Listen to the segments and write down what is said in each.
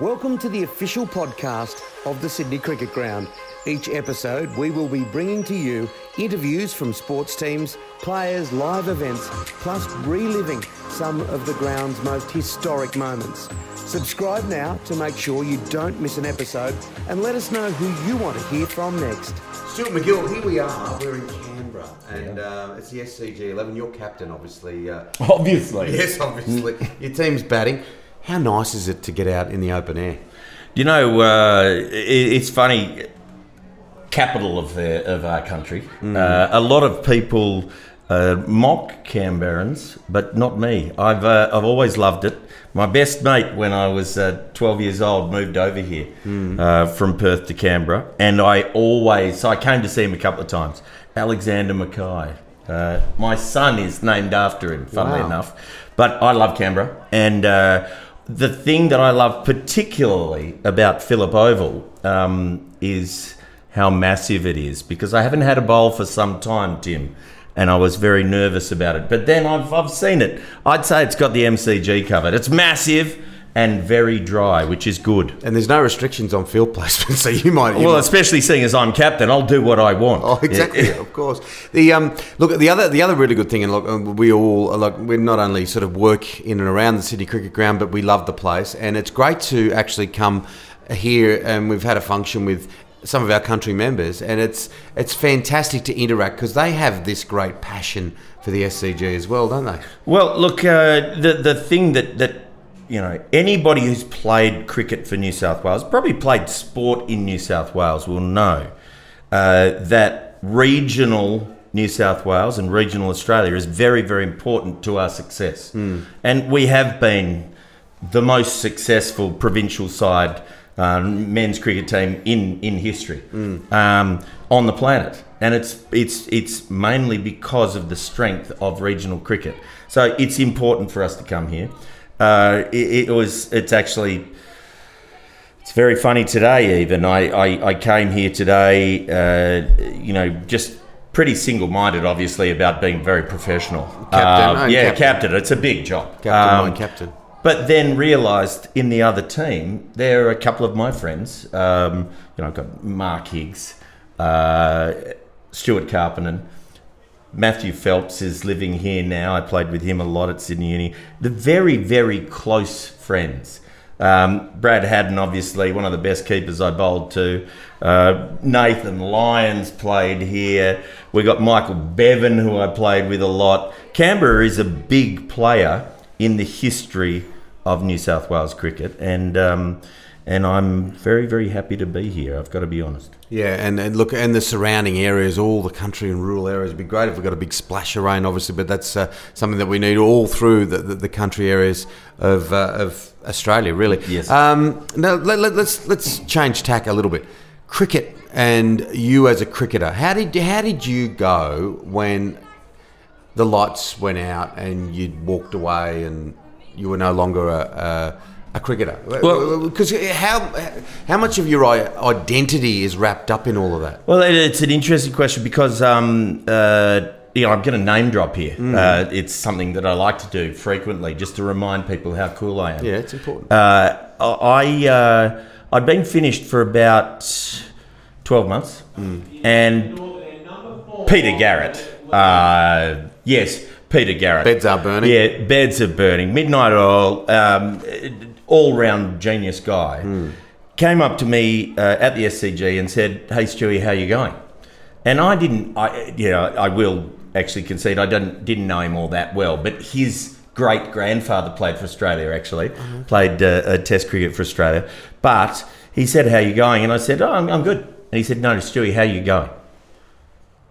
Welcome to the official podcast of the Sydney Cricket Ground. Each episode, we will be bringing to you interviews from sports teams, players, live events, plus reliving some of the ground's most historic moments. Subscribe now to make sure you don't miss an episode and let us know who you want to hear from next. Stuart MacGill, here we are. We're in Canberra and uh, it's the SCG 11. You're captain, obviously. Uh, Obviously. yes, obviously. Your team's batting. How nice is it to get out in the open air? You know, uh, it, it's funny. Capital of the of our country. Uh, a lot of people uh, mock Canberrans, but not me. I've uh, I've always loved it. My best mate, when I was uh, 12 years old, moved over here uh, from Perth to Canberra, and I always so I came to see him a couple of times. Alexander Mackay. Uh, my son is named after him, funnily Wow. enough. But I love Canberra, and uh, the thing that I love particularly about Phillip Oval um, is how massive it is. Because I haven't had a bowl for some time, Tim, and I was very nervous about it. But then I've I've seen it. I'd say it's got the MCG covered. It's massive and very dry, which is good. And there's no restrictions on field placement, so you might. You Well, might especially seeing as I'm captain, I'll do what I want. Oh, exactly. of course. The um, look, the other the other really good thing, and look, um, we all like we not only sort of work in and around the Sydney Cricket Ground, but we love the place, and it's great to actually come here. And we've had a function with some of our country members, and it's it's fantastic to interact because they have this great passion for the SCG as well, don't they? Well, look, uh, the the thing that that you know anybody who's played cricket for New South Wales, probably played sport in New South Wales, will know uh, that regional New South Wales and regional Australia is very very important to our success, and we have been the most successful provincial side um, men's cricket team in in history um, on the planet, and it's it's it's mainly because of the strength of regional cricket. So it's important for us to come here. Uh, it, it was it's actually it's very funny today. Even I I, I came here today, uh, you know, just. Pretty single-minded, obviously, about being very professional. Captain, Uh, yeah, captain. captain. It's a big job. Captain, Um, captain. but then realised in the other team, there are a couple of my friends. Um, you know, I've got Mark Higgs, uh, Stuart Carpenter, Matthew Phelps is living here now. I played with him a lot at Sydney Uni. The very, very close friends. Um, Brad Haddin, obviously, one of the best keepers I bowled to. Uh, Nathan Lyons played here. We got Michael Bevan, who I played with a lot. Canberra is a big player in the history of New South Wales cricket, and um, and I'm very, very happy to be here. I've got to be honest. Yeah, and, and look, and the surrounding areas, all the country and rural areas would be great if we got a big splash of rain, obviously, but that's uh, something that we need all through the, the, the country areas of, uh, of Australia, really. Yes. Um, now, let, let, let's, let's change tack a little bit. Cricket and you as a cricketer, how did, how did you go when the lights went out and you'd walked away and you were no longer a, a, a cricketer? Well- Because how how much of your identity is wrapped up in all of that? Well, it's an interesting question because, um, uh, you know, I'm going to name drop here. Uh, it's something that I like to do frequently, just to remind people how cool I am. Yeah, it's important. Uh, I uh, I'd been finished for about twelve months, and Peter Garrett. Uh, yes, Peter Garrett. Beds are burning. Yeah, beds are burning. Midnight oil. Um, all round genius guy. Came up to me uh, at the SCG and said, "Hey Stewie, how you going?" And I didn't. I you know I will actually concede I didn't didn't know him all that well, but his great grandfather played for Australia. Actually, played uh, uh, Test cricket for Australia. But he said, "How you going?" And I said, "Oh, I'm, I'm good." And he said, "No, Stewie, how you going?"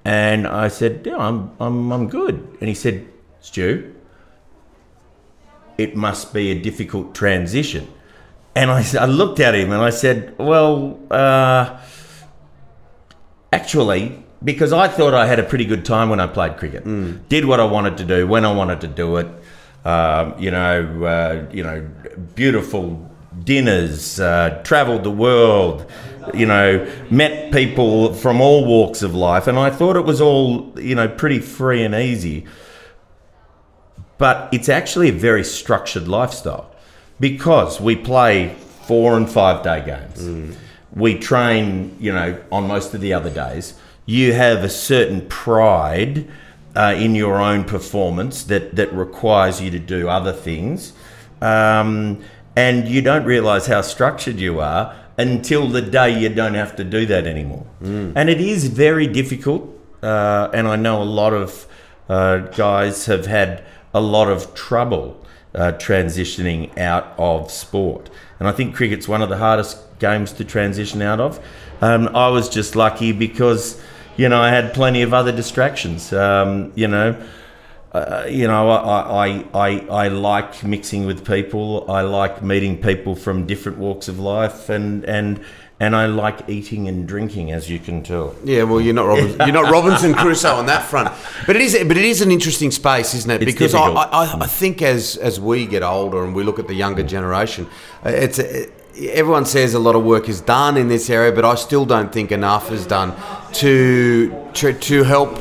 And I said, "Yeah, I'm I'm I'm good." And he said, "Stu, it must be a difficult transition." And I looked at him and I said, "Well." Uh, Actually, because I thought I had a pretty good time when I played cricket. Did what I wanted to do when I wanted to do it. Um, you know, uh, you know, beautiful dinners, uh, travelled the world. You know, met people from all walks of life, and I thought it was all you know pretty free and easy. But it's actually a very structured lifestyle because we play four and five day games. We train, you know, on most of the other days. You have a certain pride uh, in your own performance that, that requires you to do other things. Um, and you don't realize how structured you are until the day you don't have to do that anymore. And it is very difficult. Uh, and I know a lot of uh, guys have had a lot of trouble uh, transitioning out of sport. And I think cricket's one of the hardest games to transition out of. Um, I was just lucky because, you know, I had plenty of other distractions. Um, you know, uh, you know, I, I, I, I like mixing with people. I like meeting people from different walks of life, and and and I like eating and drinking, as you can tell. Yeah, well, you're not Robinson, you're not Robinson Crusoe on that front, but it is but it is an interesting space, isn't it? It's because I. I, I think as as we get older and we look at the younger generation, uh, it's uh, everyone says a lot of work is done in this area, but I still don't think enough is done to to, to help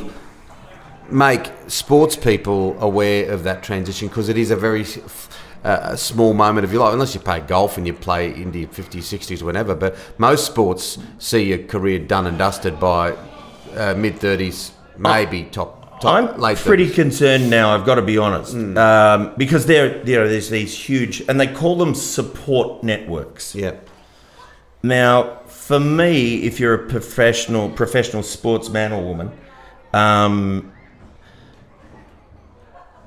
make sports people aware of that transition because it is a very a small moment of your life, unless you play golf and you play into your 50s, 60s, whenever. But most sports see your career done and dusted by uh, mid 30s, maybe top, top I'm late pretty 30s. concerned now. I've got to be honest, um, because there, you know, there's these huge, and they call them support networks. Yeah. Now, for me, if you're a professional professional sportsman or woman, um,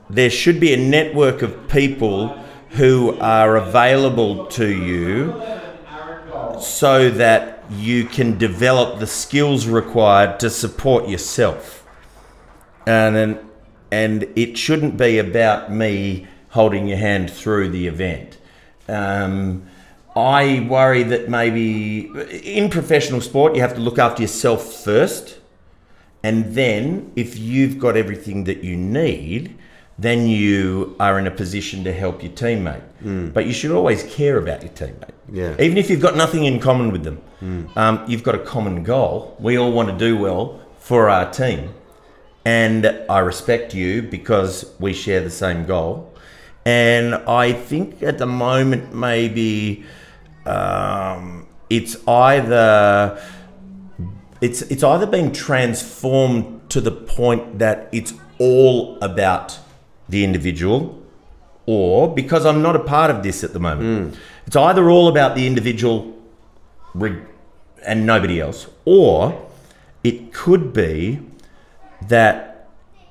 there should be a network of people who are available to you so that you can develop the skills required to support yourself. And then, and it shouldn't be about me holding your hand through the event. Um, I worry that maybe in professional sport you have to look after yourself first, and then if you've got everything that you need, then you are in a position to help your teammate. But you should always care about your teammate. Yeah. Even if you've got nothing in common with them, um, you've got a common goal. We all want to do well for our team. And I respect you because we share the same goal. And I think at the moment, maybe um, it's either it's it's either been transformed to the point that it's all about the individual, or because I'm not a part of this at the moment, it's either all about the individual and nobody else, or it could be that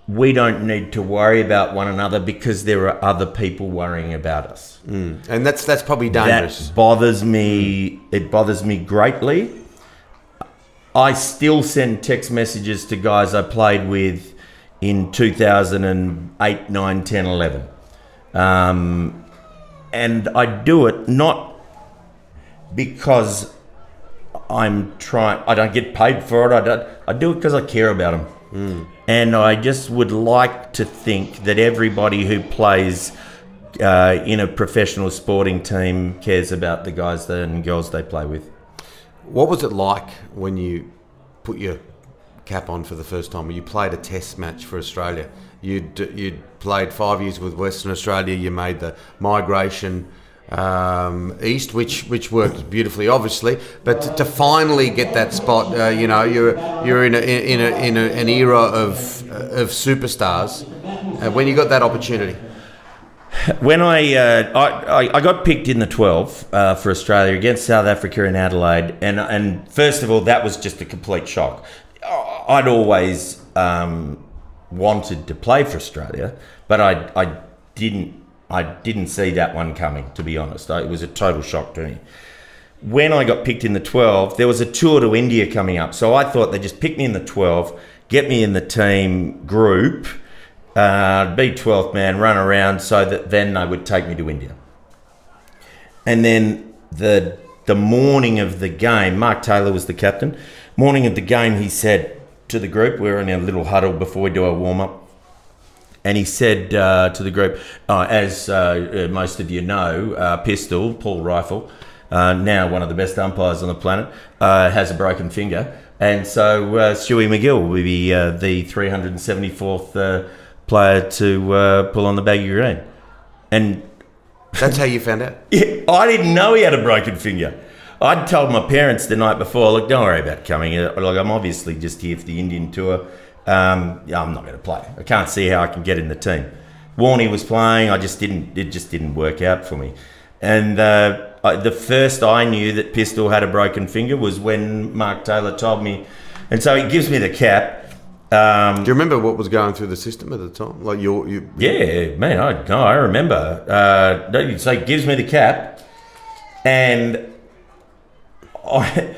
we don't need to worry about one another because there are other people worrying about us. Mm. And that's that's probably dangerous. That bothers me. It bothers me greatly. I still send text messages to guys I played with in 2008, 9, 10, 11. Um, and I do it not because I'm trying, I don't get paid for it. I, don't, I do it because I care about them. And I just would like to think that everybody who plays uh, in a professional sporting team cares about the guys and girls they play with. What was it like when you put your cap on for the first time? You played a Test match for Australia, you'd you'd played five years with Western Australia. You made the migration um, east, which which worked beautifully, obviously. But to, to finally get that spot, uh, you know, you're you're in a, in a, in a, an era of of superstars. Uh, when you got that opportunity, When I, uh, I, I got picked in the 12 uh, for Australia against South Africa in Adelaide, and and first of all, that was just a complete shock. I'd always um, wanted to play for Australia, but I I didn't I didn't see that one coming. To be honest, it was a total shock to me. When I got picked in the 12, there was a tour to India coming up, so I thought they'd just pick me in the 12, get me in the team group, uh, be 12th man, run around so that then they would take me to India. And then the the morning of the game, Mark Taylor was the captain. Morning of the game, he said to the group, we were in a little huddle before we do our warm up, and he said uh, to the group, uh, as uh, uh, most of you know, uh, Pistol Paul Reiffel, uh, now one of the best umpires on the planet, uh, has a broken finger, and so uh, Stewie MacGill will be uh, the 374th uh, player to uh, pull on the baggy green, and That's how you found out. Yeah, I didn't know he had a broken finger. I'd told my parents the night before, look, don't worry about coming. Uh, Like, I'm obviously just here for the Indian tour. Um, yeah, I'm not going to play. I can't see how I can get in the team. Warney was playing. I just didn't. It just didn't work out for me. And uh, I, the first I knew that Pistol had a broken finger was when Mark Taylor told me. And so he gives me the cap. Um, Do you remember what was going through the system at the time? Like your, you, yeah, man, I no, I remember. Uh, so he gives me the cap, and I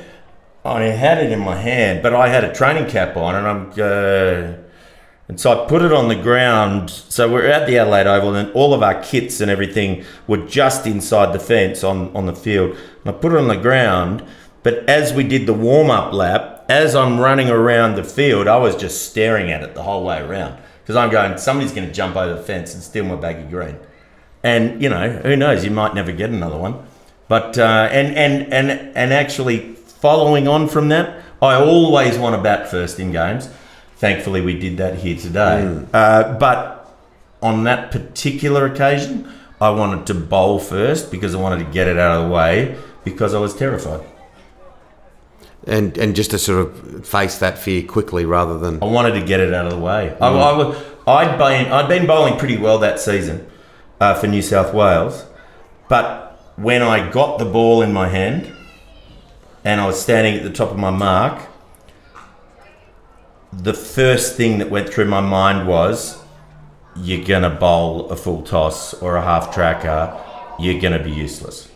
I had it in my hand, but I had a training cap on, and I'm uh, and so I put it on the ground. So we're at the Adelaide Oval, and all of our kits and everything were just inside the fence on on the field. And I put it on the ground, but as we did the warm up lap, as I'm running around the field, I was just staring at it the whole way around because I'm going, somebody's going to jump over the fence and steal my baggy green. And you know, who knows? You might never get another one. But uh, and and and and actually following on from that, I always want to bat first in games. Thankfully, we did that here today. Uh, but on that particular occasion, I wanted to bowl first because I wanted to get it out of the way because I was terrified. and and just to sort of face that fear quickly rather than I wanted to get it out of the way. I, I, wa- I'd been I'd been bowling pretty well that season uh, for New South Wales, but when I got the ball in my hand and I was standing at the top of my mark, the first thing that went through my mind was, "You're gonna bowl a full toss or a half tracker. You're gonna be useless."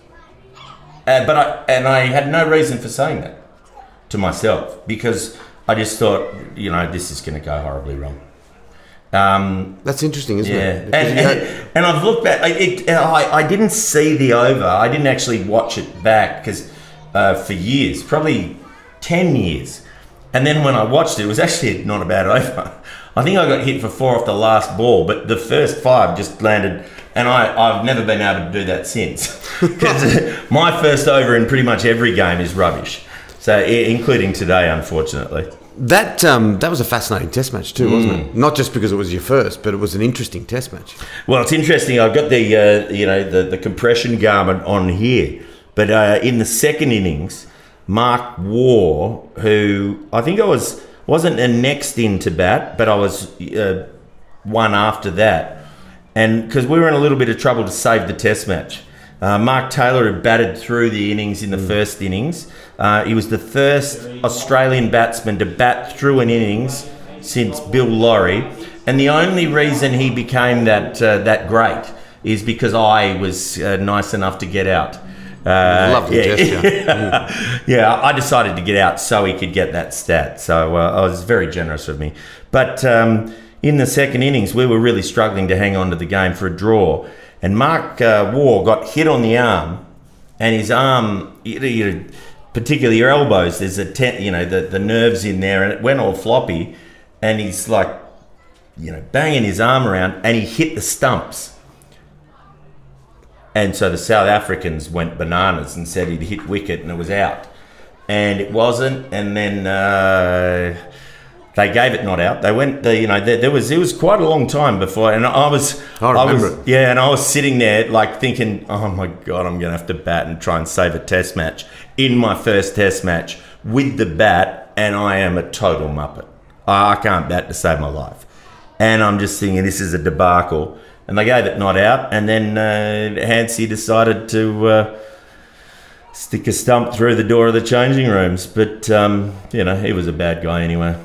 Uh, but I and I had no reason for saying that to myself because I just thought, you know, this is going to go horribly wrong. Um, that's interesting, isn't yeah, it? and, Because and, and I've looked back. I- It, I, I didn't see the over. I didn't actually watch it back because uh, for years, probably ten years. And then when I watched it, it was actually not a bad over. I think I got hit for four off the last ball, but the first five just landed, and I, I've never been able to do that since. Because my first over in pretty much every game is rubbish. So, including today, unfortunately. That um, that was a fascinating test match too, wasn't Mm. it? Not just because it was your first, but it was an interesting test match. Well, it's interesting. I've got the uh, you know the, the compression garment on here, but uh, in the second innings, Mark Waugh, who I think I was wasn't the next in to bat, but I was uh, one after that, and because we were in a little bit of trouble to save the Test match. Uh, Mark Taylor had batted through the innings in the first innings. Uh, he was the first Australian batsman to bat through an innings since Bill Lawry, and the only reason he became that uh, that great is because I was uh, nice enough to get out. Uh, Lovely yeah. gesture. yeah, I decided to get out so he could get that stat. So uh, I was very generous of me. But um, in the second innings, we were really struggling to hang on to the game for a draw. And Mark uh, Waugh got hit on the arm, and his arm, you you particularly your elbows, there's a ten, you know the, the nerves in there, and it went all floppy. And he's like, you know, banging his arm around, and he hit the stumps. And so the South Africans went bananas and said he'd hit wicket and it was out. And it wasn't. And then uh, they gave it not out. They went, the, you know, there, there was it was quite a long time before. And I was, I remember was, it. yeah, and I was sitting there like thinking, oh my god, I'm going to have to bat and try and save a Test match in my first Test match with the bat, and I am a total muppet. I I can't bat to save my life. And I'm just thinking, this is a debacle. And they gave it not out. And then uh, Hansie decided to uh, stick a stump through the door of the changing rooms. But, um, you know, he was a bad guy anyway.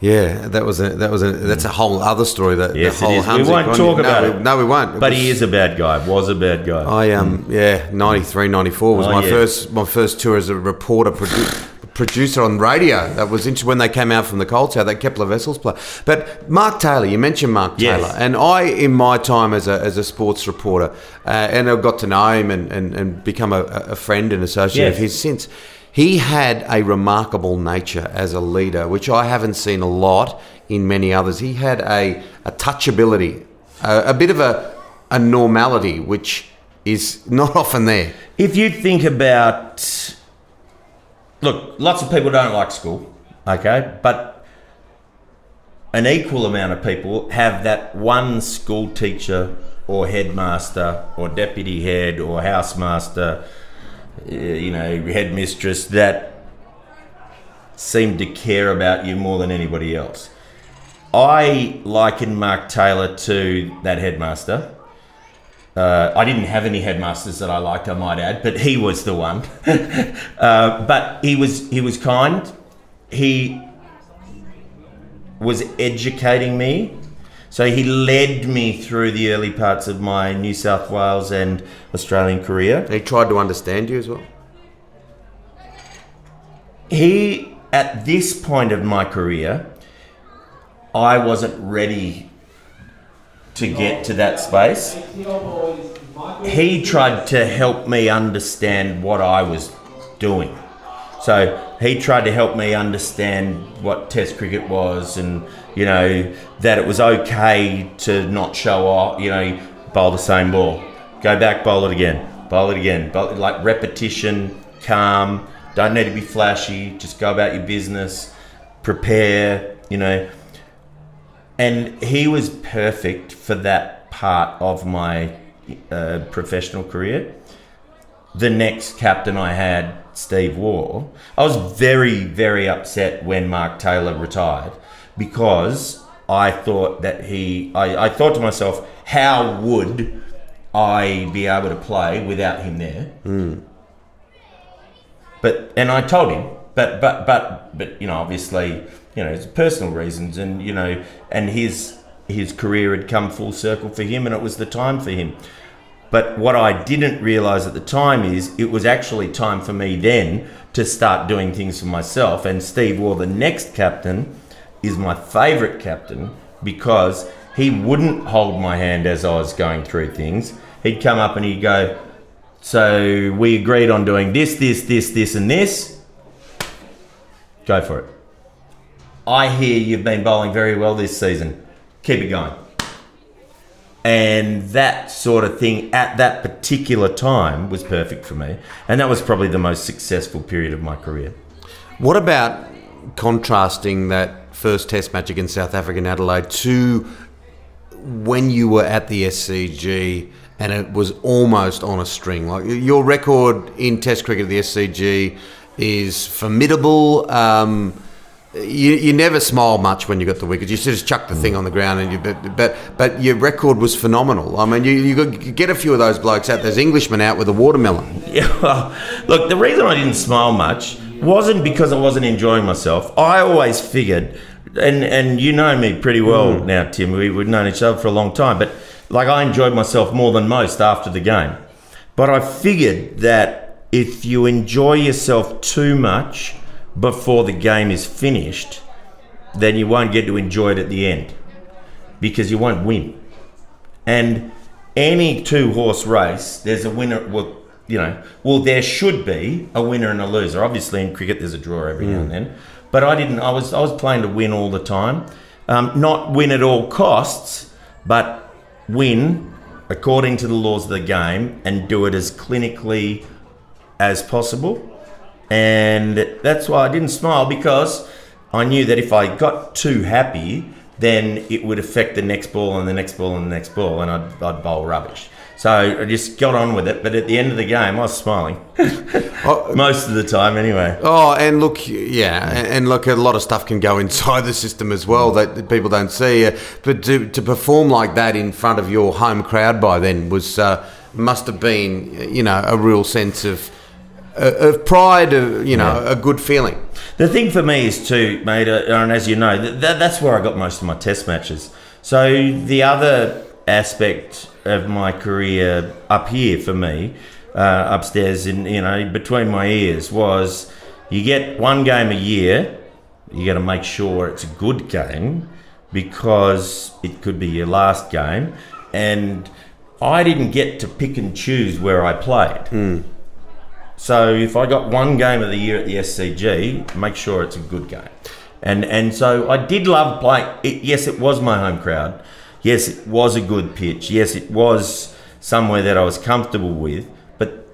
Yeah, that was a that was a that's a whole other story. That Yes, the it whole is. We won't talk no, about we- it. No, we won't. But was- he is a bad guy, was a bad guy. I um yeah 93, 94 was Oh, my yeah. first my first tour as a reporter produ- producer on radio. That was interesting when they came out from the Colts how that Kepler Wessels play. But Mark Taylor, you mentioned Mark Yes. Taylor, and I in my time as a as a sports reporter, uh, and I got to know him and and, and become a, a friend and associate Yes. of his since. He had a remarkable nature as a leader, which I haven't seen a lot in many others. He had a, a touchability, a, a bit of a, a normality, which is not often there. If you think about, look, lots of people don't like school, okay, but an equal amount of people have that one school teacher or headmaster or deputy head or housemaster, you know, headmistress that seemed to care about you more than anybody else. I liken Mark Taylor to that headmaster. Uh, I didn't have any headmasters that I liked, I might add, but he was the one. uh, but he was he was kind. He was educating me. So he led me through the early parts of my New South Wales and Australian career. He tried to understand you as well. He, at this point of my career, I wasn't ready to get to that space. He tried to help me understand what I was doing. So he tried to help me understand what Test cricket was, and you know that it was okay to not show off. You know, bowl the same ball, go back, bowl it again, bowl it again. Bowl, like repetition, calm. Don't need to be flashy. Just go about your business. Prepare. You know, and he was perfect for that part of my uh, professional career. The next captain I had, Steve Waugh, I was very, very upset when Mark Taylor retired because I thought that he, I, I thought to myself, how would I be able to play without him there? Mm. But, and I told him, but, but, but, but, you know, obviously, you know, it's personal reasons, and you know, and his his career had come full circle for him, and it was the time for him. But what I didn't realize at the time is it was actually time for me then to start doing things for myself. And Steve Waugh, the next captain, is my favourite captain because he wouldn't hold my hand as I was going through things. He'd come up and he'd go, So we agreed on doing this, this, this, this, and this. Go for it. I hear you've been bowling very well this season. Keep it going. And that sort of thing at that particular time was perfect for me. And that was probably the most successful period of my career. What about contrasting that first test match against South Africa in Adelaide to when you were at the SCG and it was almost on a string? Like your record in Test cricket at the SCG is formidable. Um, you, you never smile much when you got the wicket. You just chuck the thing on the ground, and you but but, but your record was phenomenal. I mean, you, you get a few of those blokes out. There's Englishmen out with a watermelon. Yeah, well, look, the reason I didn't smile much wasn't because I wasn't enjoying myself. I always figured, and and you know me pretty well mm. now, Tim. We, we've known each other for a long time, but like I enjoyed myself more than most after the game. But I figured that if you enjoy yourself too much before the game is finished, then you won't get to enjoy it at the end because you won't win. And any two horse race, there's a winner. Well, you know, well, there should be a winner and a loser. Obviously, in cricket, there's a draw every mm. now and mm. then. But I didn't. I was I was playing to win all the time, um, not win at all costs, but win according to the laws of the game and do it as clinically as possible and that's why I didn't smile because I knew that if I got too happy, then it would affect the next ball and the next ball and the next ball, and I'd, I'd bowl rubbish. So I just got on with it. But at the end of the game, I was smiling oh, most of the time, anyway. Oh, and look, yeah, and look, a lot of stuff can go inside the system as well that people don't see. But to, to perform like that in front of your home crowd by then was uh, must have been, you know, a real sense of of pride, of, you know, yeah. a good feeling. The thing for me is too, mate, uh, and as you know, that, that's where I got most of my test matches. So the other aspect of my career up here for me, uh, upstairs in you know between my ears, was you get one game a year. You got to make sure it's a good game because it could be your last game, and I didn't get to pick and choose where I played. Mm. So if I got one game of the year at the SCG, make sure it's a good game. And and so I did love playing. It, yes, it was my home crowd. Yes, it was a good pitch. Yes, it was somewhere that I was comfortable with. But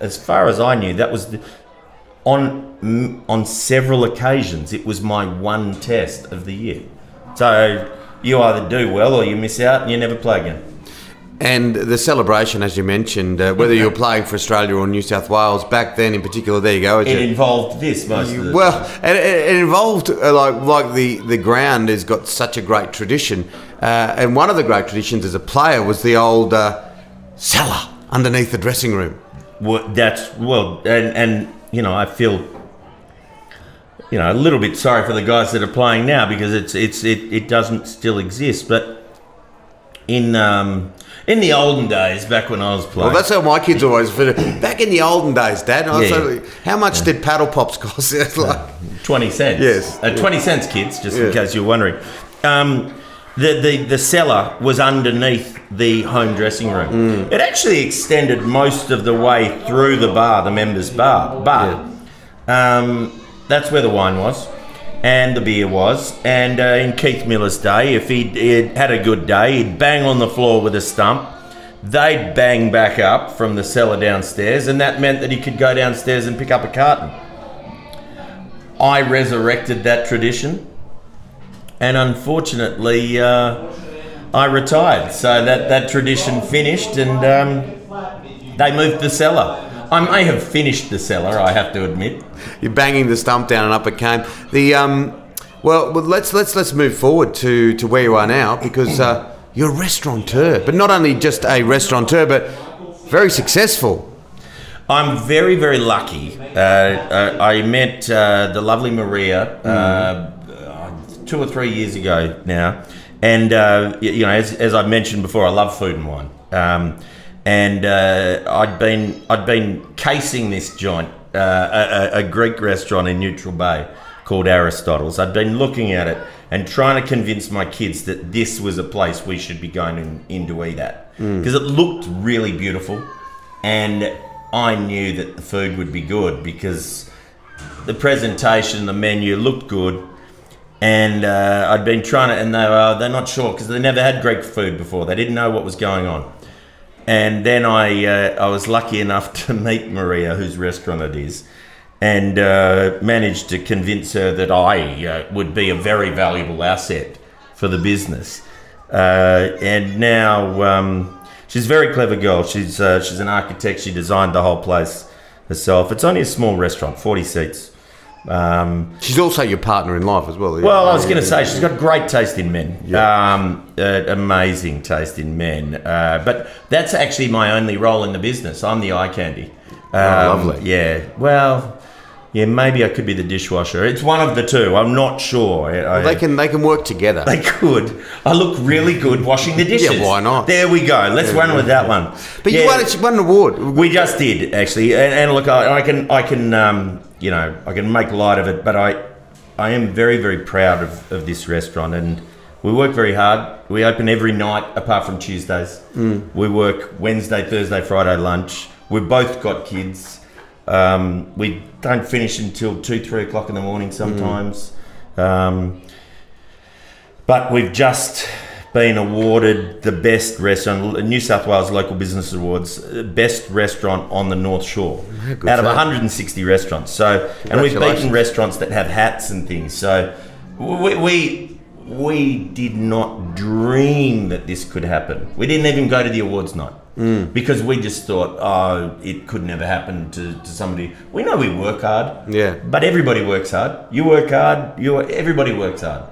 as far as I knew, that was the, on mm, on several occasions. It was my one test of the year. So you either do well or you miss out and you never play again. And the celebration, as you mentioned, uh, whether you're playing for Australia or New South Wales, back then in particular, there you go. It involved this most of the well, time. it, it involved uh, like like the the ground has got such a great tradition, uh, and one of the great traditions as a player was the old uh, cellar underneath the dressing room. Well, that's well, and and you know, I feel you know a little bit sorry for the guys that are playing now because it's it's it, it doesn't still exist. But in um, in the olden days, back when I was playing, Well, that's how my kids always fit it. Back in the olden days, Dad, I Yeah. how much did paddle pops cost? It's like, twenty cents. Yes. uh, twenty cents, kids, just in case you're wondering. Um, the, the, the cellar was underneath the home dressing room. Mm. It actually extended most of the way through the bar, the members' bar. But Um, that's where the wine was, and the beer was. And uh, in Keith Miller's day, if he'd, he'd had a good day, he'd bang on the floor with a stump. They'd bang back up from the cellar downstairs, and that meant that he could go downstairs and pick up a carton. I resurrected that tradition, and unfortunately, uh, I retired. So that, that tradition finished, and um, they moved the cellar. I may have finished the cellar, I have to admit. you're banging the stump down and up it came. The um, well, well, let's let's let's move forward to to where you are now because uh, you're a restaurateur, but not only just a restaurateur, but very successful. I'm very, very lucky. Uh, uh, I met uh, the lovely Maria uh, two or three years ago now, and uh, you know, as, as I mentioned before, I love food and wine. Um, and uh, I'd been I'd been casing this joint, uh, a, a Greek restaurant in Neutral Bay called Aristotle's. I'd been looking at it and trying to convince my kids that this was a place we should be going in, in to eat at because it looked really beautiful and I knew that the food would be good because the presentation, the menu looked good, and uh, I'd been trying to, and they were they're not sure because they never had Greek food before. They didn't know what was going on, and then I uh, I was lucky enough to meet Maria, whose restaurant it is, and uh, managed to convince her that I uh, would be a very valuable asset for the business. Uh, and now um, she's a very clever girl. She's uh, she's an architect. She designed the whole place herself. It's only a small restaurant, forty seats. Um, She's also your partner in life as well. well, I was going to say she's got great taste in men. Um, uh, amazing taste in men. Uh, but that's actually my only role in the business. I'm the eye candy. Um, lovely. Yeah. Well, yeah. Maybe I could be the dishwasher. It's one of the two. I'm not sure. I, they can they can work together. They could. I look really good washing the dishes. Yeah, why not? There we go. Let's run with that one. but Yeah. you won, you won an award. We just did actually, and, and look, I, I can, I can, um, you know, I can make light of it, but I, I am very, very proud of, of this restaurant, and we work very hard. We open every night apart from Tuesdays. Mm. We work Wednesday, Thursday, Friday lunch. We've both got kids. Um, we don't finish until two, three o'clock in the morning sometimes. Um, but we've just been awarded the best restaurant, New South Wales Local Business Awards, uh, best restaurant on the North Shore, good out of for that. 160 restaurants. So, and we've beaten restaurants that have hats and things. So, we, we we did not dream that this could happen. We didn't even go to the awards night. Mm. Because we just thought, oh, it could never happen to, to somebody. We know we work hard, Yeah. but everybody works hard. You work hard. You everybody works hard.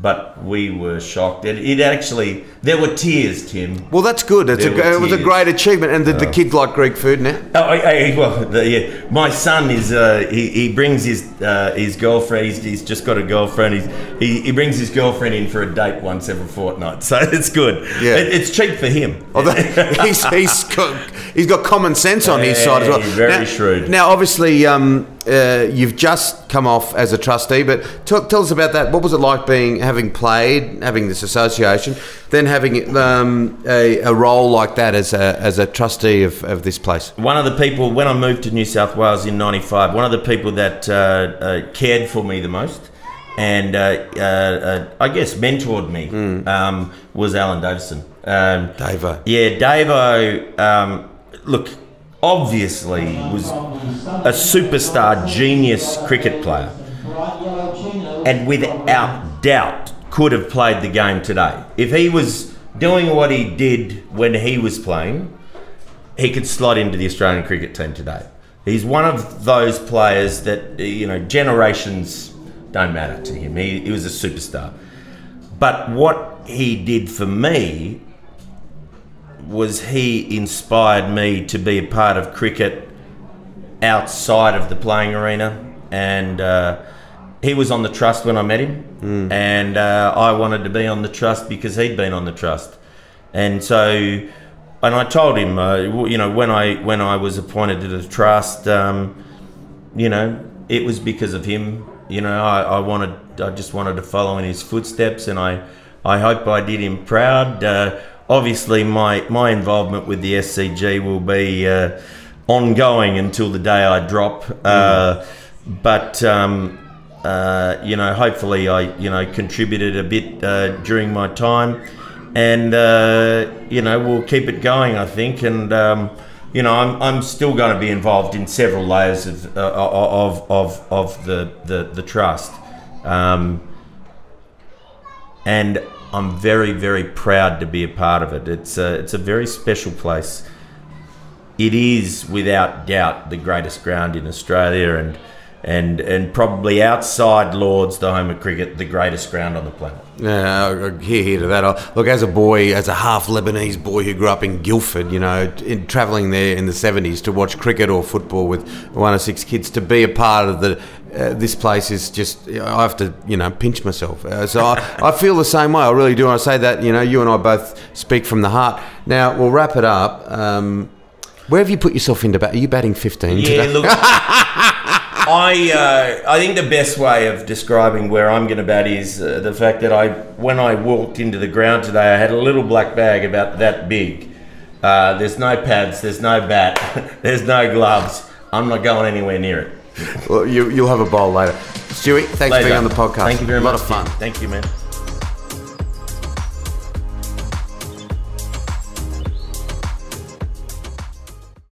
But we were shocked. It, it actually there were tears, Tim. Well, that's good. It's a, it was a great achievement. And the, the kids like Greek food now. Oh, I, I, well, the, yeah. my son is uh, he, he brings his uh, his girlfriend. He's, he's just got a girlfriend. He's, he he brings his girlfriend in for a date once every fortnight, so it's good. Yeah. It- it's cheap for him. Although he's, he's got he's got common sense on his side as well. Hey, very now, shrewd. Now, obviously, um, uh, you've just come off as a trustee, but t- tell us about that. What was it like being having played, having this association, then having um, a, a role like that as a as a trustee of, of this place? One of the people when I moved to New South Wales in '95, one of the people that uh, uh, cared for me the most. And uh, uh, uh, I guess mentored me um, was Alan Davidson. Um, Davo. Yeah, Davo, um, look, obviously was a superstar genius cricket player. And without doubt could have played the game today. If he was doing what he did when he was playing, he could slot into the Australian cricket team today. He's one of those players that you know generations don't matter to him. He, he was a superstar. But what he did for me was he inspired me to be a part of cricket outside of the playing arena, and uh, he was on the trust when I met him, mm. and uh, I wanted to be on the trust because he'd been on the trust, and so, and I told him, uh, you know, when I when I was appointed to the trust, um, you know, it was because of him. You know, I, I wanted, I just wanted to follow in his footsteps, and I, I hope I did him proud. Uh, obviously, my my involvement with the SCG will be uh, ongoing until the day I drop. Mm. But um, uh, you know, hopefully, I you know contributed a bit uh, during my time, and uh, you know we'll keep it going. I think, and um, you know, I'm, I'm still going to be involved in several layers of uh, of, of of the the, the trust, um, and I'm very very proud to be a part of it. It's a, it's a very special place. It is without doubt the greatest ground in Australia, and and and probably outside Lords, the home of cricket, the greatest ground on the planet. Yeah, I hear, hear to that. Look, as a boy, as a half Lebanese boy who grew up in Guildford, you know, in, travelling there in the 70s to watch cricket or football with one or six kids, to be a part of the uh, this place is just I have to you know pinch myself. Uh, so I, I feel the same way. I really do. I say that you know you and I both speak from the heart. Now we'll wrap it up. Um, where have you put yourself into bat? Are you batting 15 yeah, today? look. I uh, I think the best way of describing where I'm going to bat is uh, the fact that I when I walked into the ground today, I had a little black bag about that big. Uh, there's no pads, there's no bat, there's no gloves. I'm not going anywhere near it. Well, you, you'll have a bowl later. Stewie, thanks later. for being on the podcast. Thank you very a much. A lot of fun. Thank you, man.